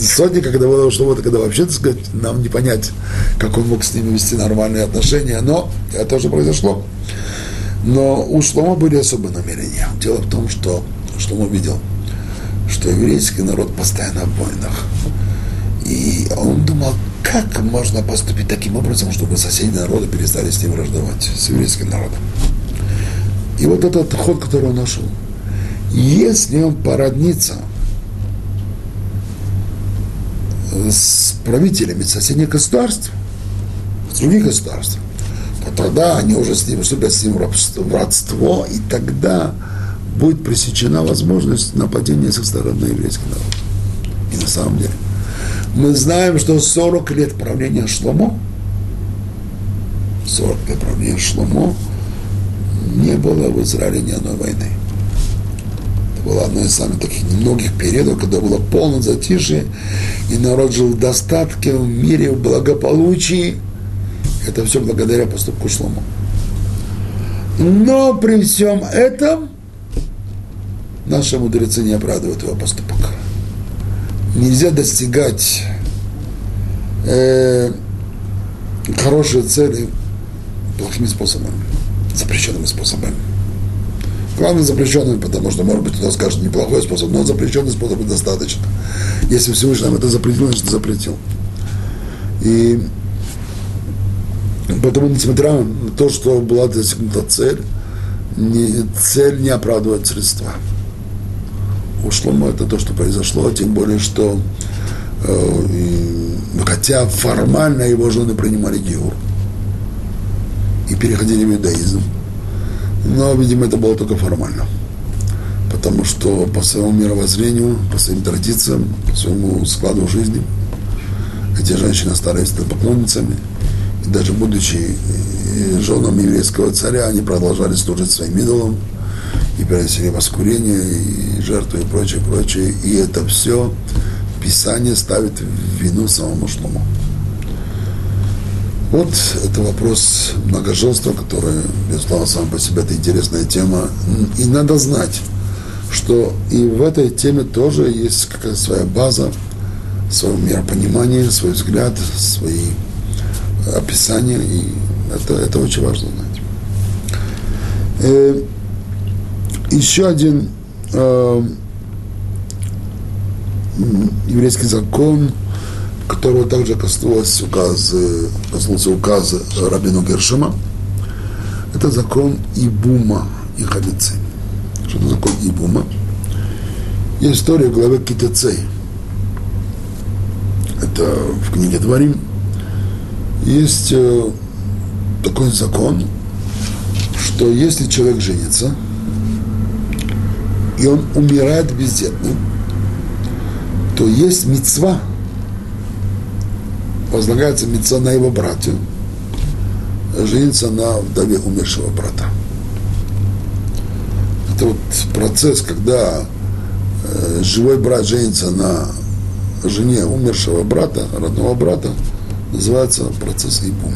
сотни, когда было что вот, когда вообще, так сказать, нам не понять, как он мог с ними вести нормальные отношения, но это тоже произошло. Но у Шлома были особые намерения. Дело в том, что Шлома видел, что еврейский народ постоянно в войнах. И он думал, как можно поступить таким образом, чтобы соседние народы перестали с ним враждовать, с еврейским народом. И вот этот ход, который он нашел. Если он породнится с правителями соседних государств, с других государств, то тогда они уже с ним вступят с ним в родство, и тогда будет пресечена возможность нападения со стороны еврейского народа. И на самом деле мы знаем, что 40 лет правления Шломо, 40 лет правления Шломо, не было в Израиле ни одной войны. Это было одно из самых таких немногих периодов, когда было полное затишье, и народ жил в достатке, в мире, в благополучии. Это все благодаря поступку Шломо. Но при всем этом наши мудрецы не оправдывают его поступок нельзя достигать э, хорошие цели плохими способами, запрещенными способами. Главное запрещенными, потому что, может быть, кто-то скажет неплохой способ, но запрещенный способ достаточно. Если Всевышний нам это запретил, значит запретил. И поэтому, несмотря на то, что была достигнута цель, не, цель не оправдывает средства у Шлома это то, что произошло, тем более, что э, и, хотя формально его жены принимали геур и переходили в иудаизм, но, видимо, это было только формально. Потому что по своему мировоззрению, по своим традициям, по своему складу жизни, эти женщины остались поклонницами. И даже будучи э, женами еврейского царя, они продолжали служить своим идолам – и приносили воскурение, и жертвы, и прочее, прочее. И это все Писание ставит в вину самому Шлому. Вот это вопрос многоженства, который, безусловно, сам по себе это интересная тема. И надо знать, что и в этой теме тоже есть какая-то своя база, свое миропонимание, свой взгляд, свои описания, и это, это очень важно знать. Еще один э, еврейский закон, которого также коснулся указ, коснулся указ Рабину Гершема, это закон Ибума и Хабицы. Что это закон Ибума? Есть история в главе Китецей. Это в книге Дворим. Есть э, такой закон, что если человек женится – и он умирает бездетным, то есть мецва, возлагается мецва на его братью, жениться на вдове умершего брата. Это вот процесс, когда э, живой брат женится на жене умершего брата, родного брата, называется процесс Ибум.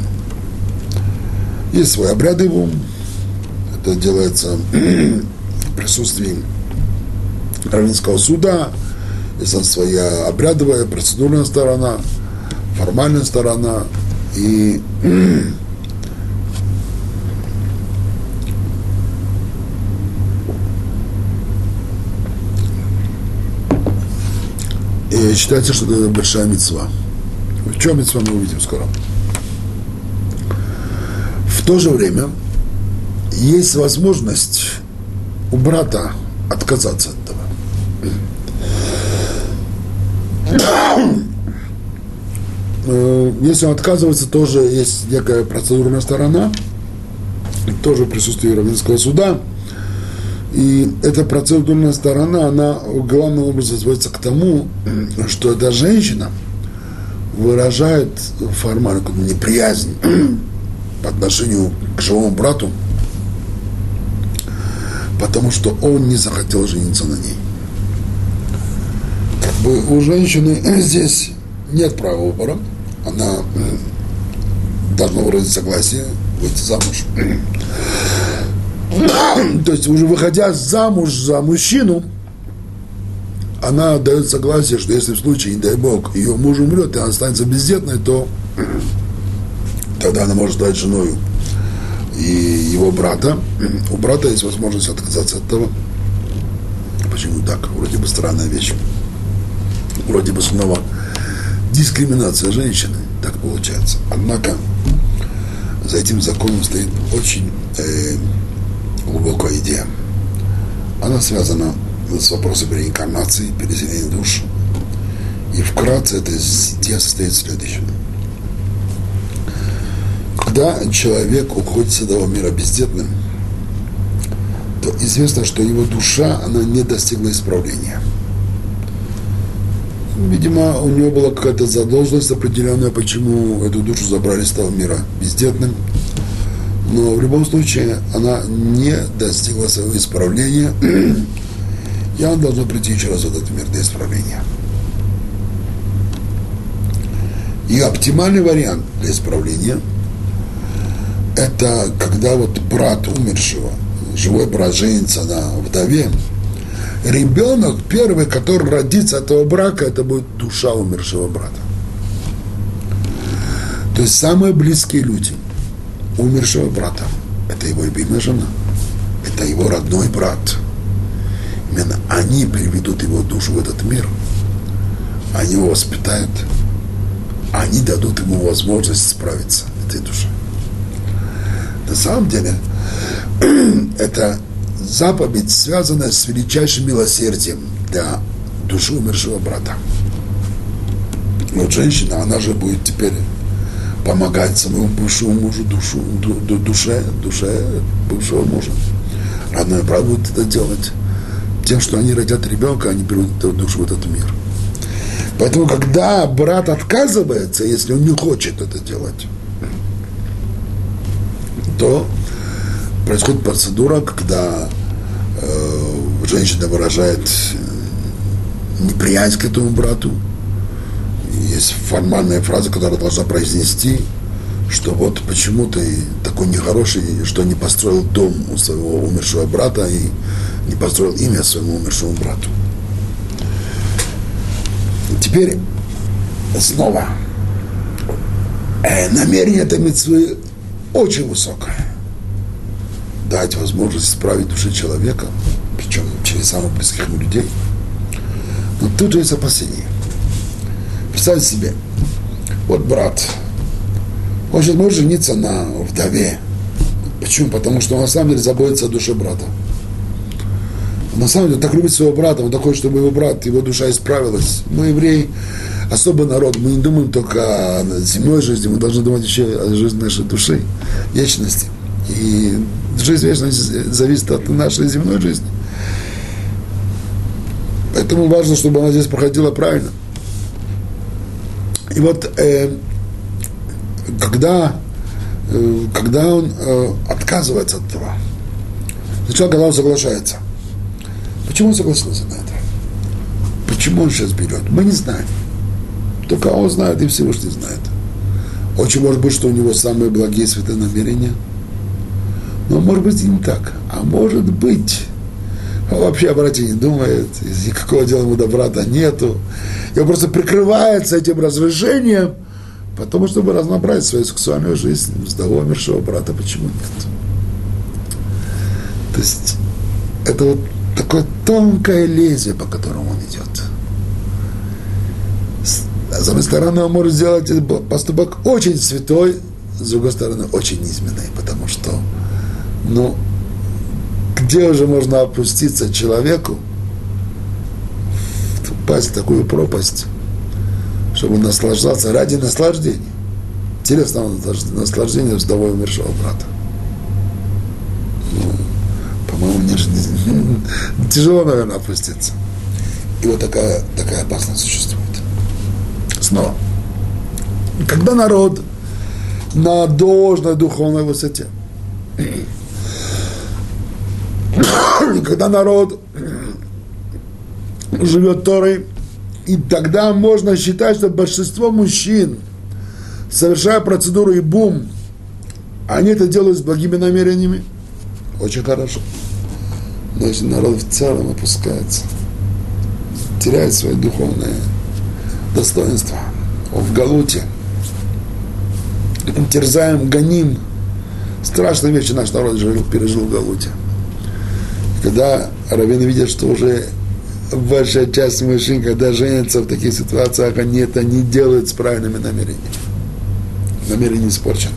Есть свой обряд Ибум, это делается в присутствии Равенского суда, есть своя обрядовая, процедурная сторона, формальная сторона, и И считается, что это большая мецва. В чем мецва мы увидим скоро. В то же время есть возможность у брата отказаться если он отказывается, тоже есть некая процедурная сторона, тоже присутствие Равенского суда. И эта процедурная сторона, она главным образом сводится к тому, что эта женщина выражает формально неприязнь по отношению к живому брату, потому что он не захотел жениться на ней бы у женщины здесь нет права выбора. Она должна выразить согласие выйти замуж. То есть уже выходя замуж за мужчину, она дает согласие, что если в случае, не дай бог, ее муж умрет, и она останется бездетной, то тогда она может стать женой и его брата. У брата есть возможность отказаться от этого. Почему так? Вроде бы странная вещь. Вроде бы снова дискриминация женщины. Так получается. Однако за этим законом стоит очень э, глубокая идея. Она связана с вопросом реинкарнации, переселения душ. И вкратце эта идея состоит в следующем. Когда человек уходит с этого мира бездетным, то известно, что его душа, она не достигла исправления. Видимо, у него была какая-то задолженность определенная, почему эту душу забрали с того мира бездетным. Но в любом случае она не достигла своего исправления, и она должна прийти еще раз в этот мир для исправления. И оптимальный вариант для исправления – это когда вот брат умершего, живой брат женится на вдове, ребенок первый, который родится от этого брака, это будет душа умершего брата. То есть самые близкие люди умершего брата, это его любимая жена, это его родной брат. Именно они приведут его душу в этот мир, они его воспитают, они дадут ему возможность справиться этой душой. На самом деле, это заповедь, связанная с величайшим милосердием для души умершего брата. Вот женщина, она же будет теперь помогать своему бывшему мужу, душу, ду, ду, душе, душе бывшего мужа. Родной брат будет это делать. Тем, что они родят ребенка, они берут душу в этот мир. Поэтому, когда брат отказывается, если он не хочет это делать, то происходит процедура, когда э, женщина выражает э, неприязнь к этому брату. Есть формальная фраза, которую должна произнести, что вот почему ты такой нехороший, что не построил дом у своего умершего брата и не построил имя своему умершему брату. Теперь снова э, намерение этой митцвы очень высокая. Дать возможность исправить души человека, причем через самых близких ему людей. Но тут же есть опасение. Представьте себе, вот брат, он же может жениться на вдове. Почему? Потому что он на самом деле заботится о душе брата. на самом деле так любит своего брата, он такой, чтобы его брат, его душа исправилась. Мы, евреи, особый народ, мы не думаем только о земной жизни, мы должны думать еще о жизни нашей души, вечности. И жизнь вечности зависит от нашей земной жизни. Поэтому важно, чтобы она здесь проходила правильно. И вот э, когда, э, когда он э, отказывается от этого, сначала когда он соглашается, почему он согласился на это? Почему он сейчас берет? Мы не знаем. Только он знает, и Всевышний знает. Очень может быть, что у него самые благие святые намерения. Но может быть и не так. А может быть, он вообще о брате не думает, никакого дела ему до брата нету. И он просто прикрывается этим разрешением, потому чтобы разнообразить свою сексуальную жизнь того умершего брата. Почему нет? То есть это вот такое тонкое лезвие, по которому он идет. С одной стороны, он может сделать поступок очень святой, с другой стороны, очень низменный, потому что, ну, где уже можно опуститься человеку, упасть в такую пропасть, чтобы наслаждаться ради наслаждения, телесного наслаждения вдовой умершего брата. Ну, по-моему, не, не, тяжело, наверное, опуститься. И вот такая, такая опасность существует снова. Когда народ на должной духовной высоте, когда народ живет Торой, и тогда можно считать, что большинство мужчин, совершая процедуру и бум, они это делают с благими намерениями, очень хорошо. Но если народ в целом опускается, теряет свое духовное достоинство, он в галуте, терзаем, гоним. Страшные вещи наш народ жил, пережил в галуте. Когда раввины видят, что уже большая часть мужчин, когда женятся в таких ситуациях, они это не делают с правильными намерениями. Намерения испорчены.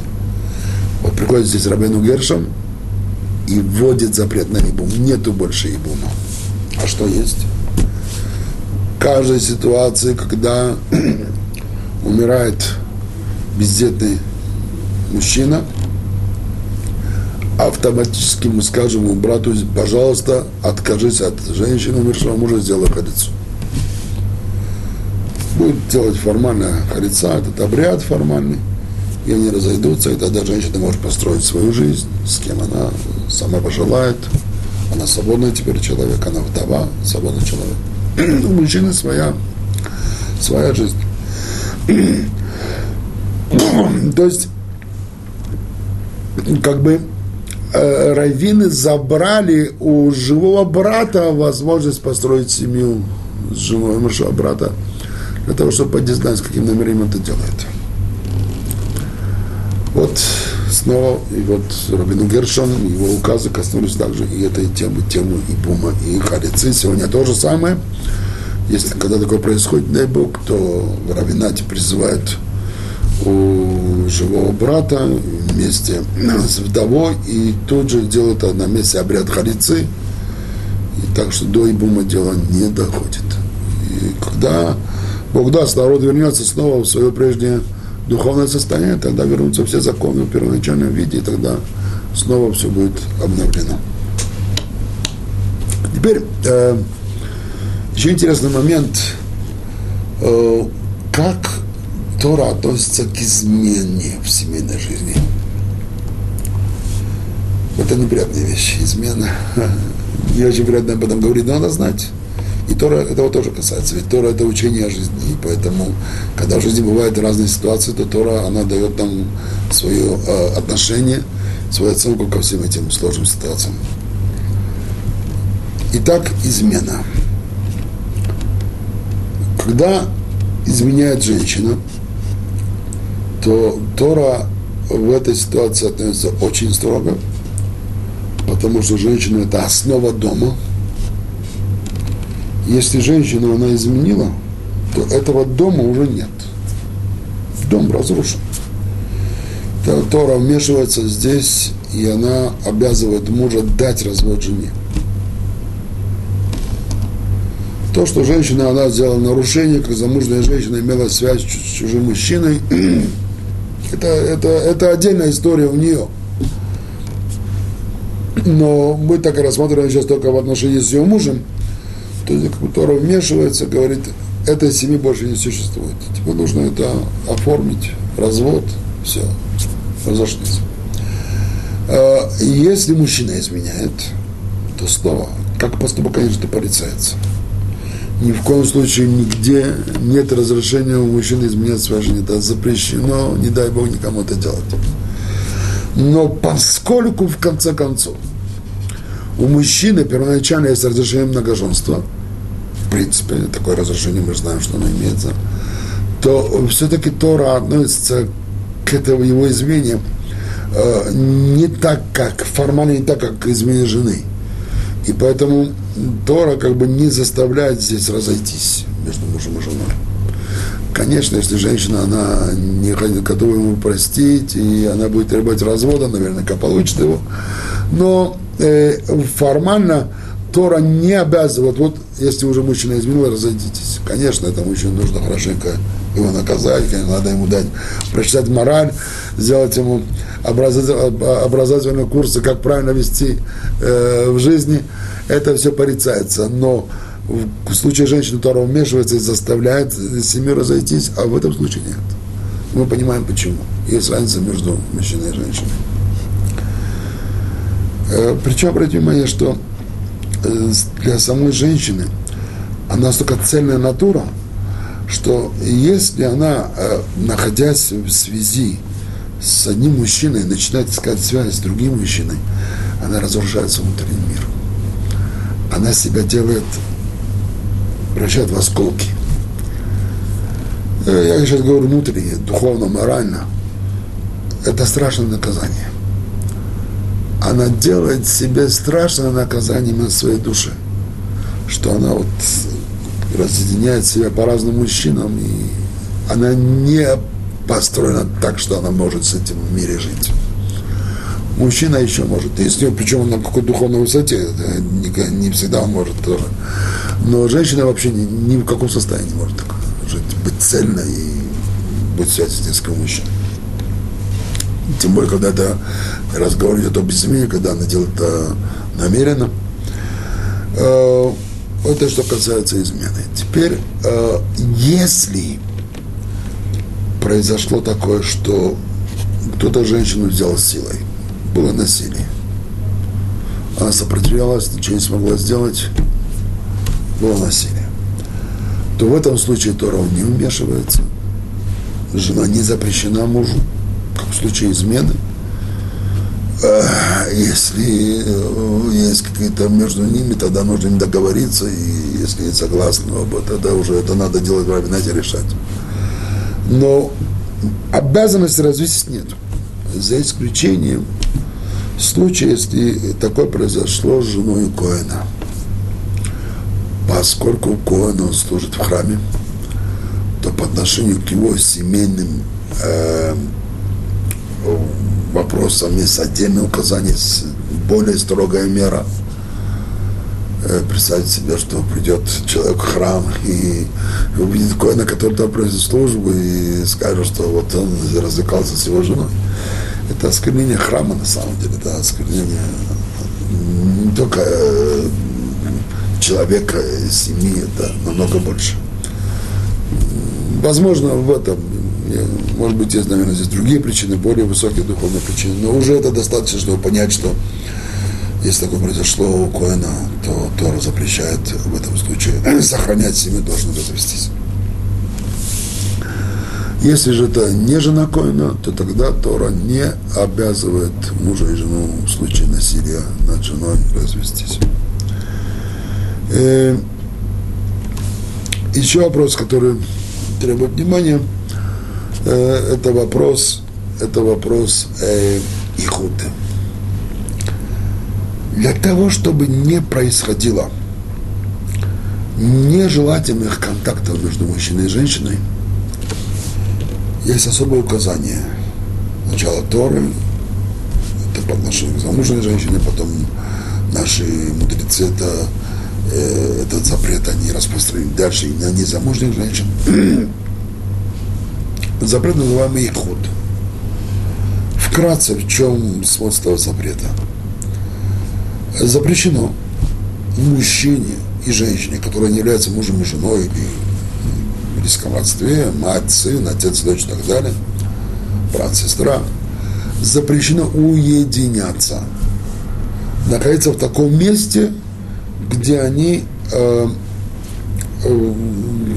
Вот приходит здесь Рабину Гершем и вводит запрет на ибум. Нету больше ибума. А что есть? каждой ситуации, когда умирает бездетный мужчина, автоматически мы скажем ему брату, пожалуйста, откажись от женщины умершего мужа, сделай халицу. Будет делать формально халица, этот обряд формальный, и они разойдутся, и тогда женщина может построить свою жизнь, с кем она сама пожелает. Она свободный теперь человек, она вдова, свободный человек у мужчины своя, своя жизнь. То есть, как бы раввины забрали у живого брата возможность построить семью с живого умершего брата для того, чтобы поднять, знать, с каким намерением это делает. Вот снова, и вот Рабину Гершон, его указы коснулись также и этой темы, темы и Бума, и Харицы. Сегодня то же самое. Если когда такое происходит, дай Бог, то в Равинате призывают у живого брата вместе с вдовой, и тут же делают на месте обряд харицы, и так что до Ибума дело не доходит. И когда Бог даст, народ вернется снова в свое прежнее духовное состояние, тогда вернутся все законы в первоначальном виде, и тогда снова все будет обновлено. Теперь э, еще интересный момент, э, как Тора относится к измене в семейной жизни. Это неприятная вещь, измена. Не очень приятно об этом говорить, но надо знать. И Тора этого тоже касается. Ведь Тора – это учение о жизни. И поэтому, когда в жизни бывают разные ситуации, то Тора, она дает нам свое э, отношение, свою оценку ко всем этим сложным ситуациям. Итак, измена. Когда изменяет женщина, то Тора в этой ситуации относится очень строго, потому что женщина – это основа дома – если женщина она изменила, то этого дома уже нет. Дом разрушен. Тора вмешивается здесь, и она обязывает мужа дать развод жене. То, что женщина, она сделала нарушение, как замужняя женщина имела связь с чужим мужчиной, это, это, это отдельная история у нее. Но мы так и рассматриваем сейчас только в отношении с ее мужем – то есть Тора вмешивается, говорит, этой семьи больше не существует. Тебе нужно это оформить, развод, все, разошлись. А, если мужчина изменяет, то снова, как поступок, конечно, порицается. Ни в коем случае нигде нет разрешения у мужчины изменять своей жене. Это запрещено, не дай Бог никому это делать. Но поскольку, в конце концов, у мужчины первоначально есть разрешение многоженства, в принципе, такое разрешение мы знаем, что оно имеется, то все-таки Тора относится к этому его измене э, не так, как, формально не так, как к измене жены. И поэтому Тора как бы не заставляет здесь разойтись между мужем и женой. Конечно, если женщина, она не готова ему простить, и она будет требовать развода, наверняка получит его. Но э, формально Тора не обязывает, вот если уже мужчина изменил, разойдитесь. Конечно, этому мужчине нужно хорошенько его наказать, надо ему дать, прочитать мораль, сделать ему образовательные курсы, как правильно вести э, в жизни. Это все порицается. Но в случае женщины Тора вмешивается и заставляет семью разойтись, а в этом случае нет. Мы понимаем почему. Есть разница между мужчиной и женщиной. Э, Причем, обратите внимание, что для самой женщины она настолько цельная натура, что если она, э, находясь в связи с одним мужчиной начинает искать связь с другим мужчиной, она разрушается внутренний мир. Она себя делает, превращает в осколки. Э, я сейчас говорю внутренне, духовно, морально. Это страшное наказание. Она делает себе страшное наказание на своей душе. Что она вот разъединяет себя по разным мужчинам, и она не построена так, что она может с этим в мире жить. Мужчина еще может, если причем он на какой-то духовной высоте, не, не всегда он может тоже. Но женщина вообще ни, ни в каком состоянии не может так жить, быть цельной и быть связи с несколькими мужчинами. Тем более, когда это разговор идет об измене, когда она делает это намеренно. Э, это что касается измены. Теперь, э, если произошло такое, что кто-то женщину взял силой, было насилие, она сопротивлялась, ничего не смогла сделать, было насилие, то в этом случае Тора не вмешивается, жена не запрещена мужу, как в случае измены – если э, есть какие-то между ними, тогда нужно им договориться, и если не согласны оба, тогда уже это надо делать в равенате решать. Но обязанности развесить нет. За исключением случая, если такое произошло с женой Коэна. Поскольку Коэн он служит в храме, то по отношению к его семейным э, вопросам есть отдельное указание, более строгая мера. Э, представить себе, что придет человек в храм и увидит коина, который там производит службу, и скажет, что вот он развлекался с его женой. Это осквернение храма на самом деле, это осквернение не только э, человека, семьи, это намного больше. Возможно, в этом может быть, есть, наверное, здесь другие причины, более высокие духовные причины, но уже это достаточно, чтобы понять, что если такое произошло у Коэна, то Тора запрещает в этом случае сохранять семью, должен развестись. Если же это не жена Коина, то тогда Тора не обязывает мужа и жену в случае насилия над женой развестись. И э, еще вопрос, который требует внимания – Э, это вопрос, это вопрос э, Ихута. Для того, чтобы не происходило нежелательных контактов между мужчиной и женщиной, есть особое указание. Начало Торы, это по отношению к замужней женщине, потом наши мудрецы это, э, этот запрет они распространили дальше и на незамужних женщин запрет называемый Ихуд. Вкратце, в чем смысл этого запрета? Запрещено мужчине и женщине, которые не являются мужем и женой или в близком родстве, мать, сын, отец, дочь и так далее, брат, сестра, запрещено уединяться, находиться в таком месте, где они э, э,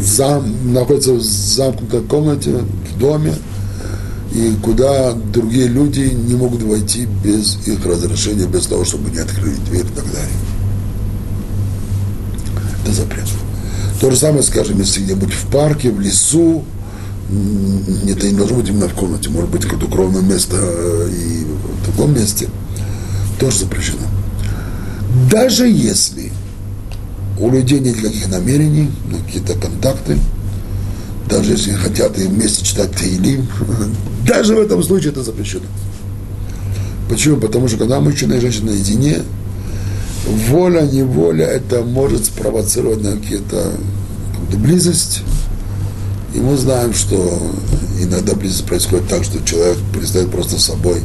зам, находятся в замкнутой комнате, доме, и куда другие люди не могут войти без их разрешения, без того, чтобы не открыли дверь и так далее. Это запрет. То же самое, скажем, если где-нибудь в парке, в лесу, это не должно быть именно в комнате, может быть, какое-то укромное место э, и в таком месте, тоже запрещено. Даже если у людей нет никаких намерений, какие-то контакты, даже если хотят и вместе читать Таилим, даже в этом случае это запрещено. Почему? Потому что когда мужчина и женщина наедине, воля-неволя это может спровоцировать на какие-то близость. И мы знаем, что иногда близость происходит так, что человек перестает просто собой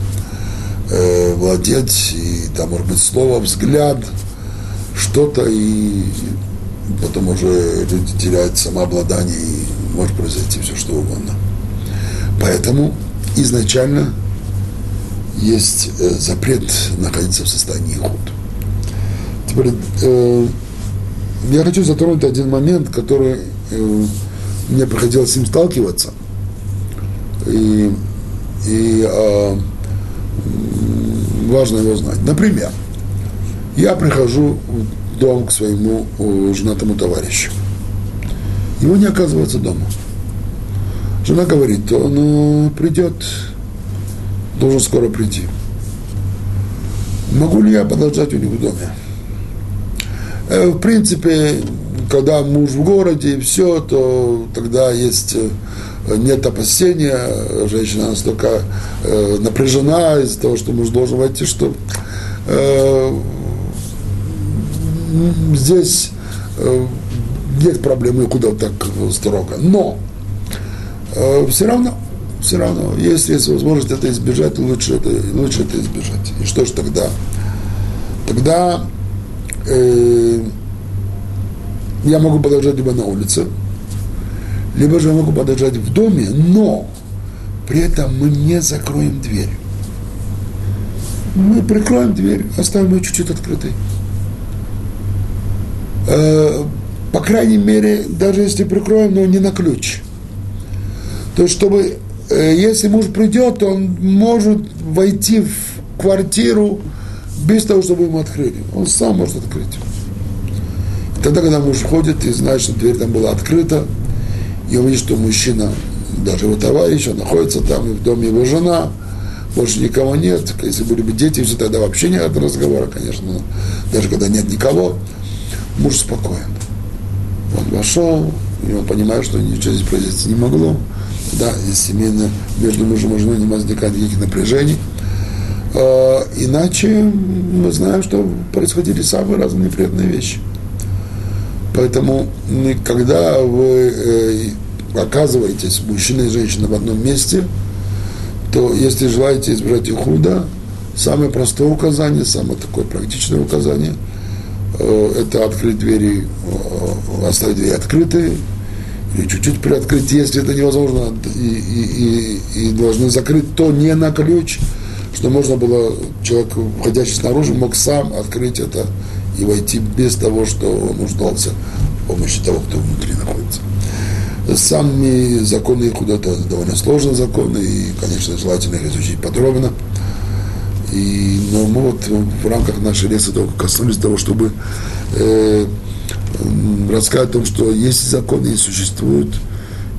э, владеть, и там может быть слово, взгляд, что-то, и потом уже люди теряют самообладание и может произойти все что угодно. Поэтому изначально есть э, запрет находиться в состоянии худ. Теперь э, я хочу затронуть один момент, который э, мне приходилось с ним сталкиваться. И и э, важно его знать. Например, я прихожу в дом к своему женатому товарищу. Его не оказывается дома. Жена говорит, он придет, должен скоро прийти. Могу ли я подождать у них в доме? Э, в принципе, когда муж в городе и все, то тогда есть э, нет опасения, женщина настолько э, напряжена из-за того, что муж должен войти, что э, здесь э, нет проблемы, куда так строго. Но э, все равно, все равно, если есть возможность это избежать, лучше это, лучше это избежать. И что же тогда? Тогда э, я могу подождать либо на улице, либо же я могу подождать в доме, но при этом мы не закроем дверь. Мы прикроем дверь, оставим ее чуть-чуть открытой. По крайней мере, даже если прикроем, но не на ключ. То есть, чтобы, э, если муж придет, он может войти в квартиру без того, чтобы ему открыли. Он сам может открыть. И тогда, когда муж входит и знает, что дверь там была открыта, и он видит, что мужчина, даже его товарищ, он находится там, и в доме его жена, больше никого нет. Если были бы дети, все тогда вообще нет разговора, конечно. Даже когда нет никого, муж спокоен. Он вошел, и он понимает, что ничего здесь произойти не могло. Да, и семейно между мужем и женой не возникает никаких напряжений. А, иначе мы знаем, что происходили самые разные неприятные вещи. Поэтому, когда вы э, оказываетесь мужчина и женщина в одном месте, то если желаете избежать их самое простое указание, самое такое практичное указание – это открыть двери, э, оставить двери открытые, или чуть-чуть приоткрыть, если это невозможно, и, и, и, и должны закрыть, то не на ключ, что можно было, человек, входящий снаружи, мог сам открыть это и войти без того, что он нуждался в помощи того, кто внутри находится. Сами законы куда-то довольно сложные законы, и, конечно, желательно их изучить подробно. И, но мы вот в рамках нашей лекции только коснулись того, чтобы э, рассказать о том, что есть законы и существуют,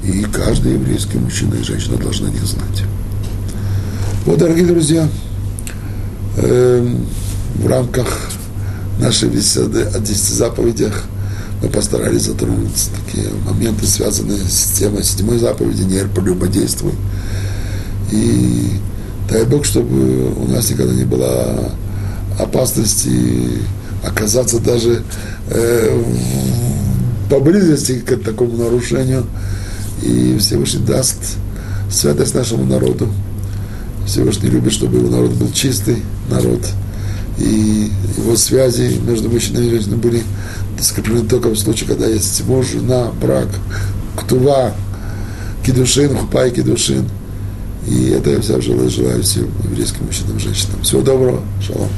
и каждый еврейский мужчина и женщина должны о них знать. Вот, дорогие друзья, э, в рамках нашей беседы о десяти заповедях мы постарались затронуть такие моменты, связанные с темой седьмой заповеди «Не прелюбодействуй». И Дай Бог, чтобы у нас никогда не было опасности оказаться даже э, поблизости к такому нарушению. И Всевышний даст святость нашему народу. Всевышний любит, чтобы его народ был чистый народ. И его связи между мужчиной и женщиной были скреплены только в случае, когда есть муж, жена, брак, ктува, кедушин, хупай, кедушин – и это я вся желаю, желаю всем еврейским мужчинам женщинам. Всего доброго. Шалом.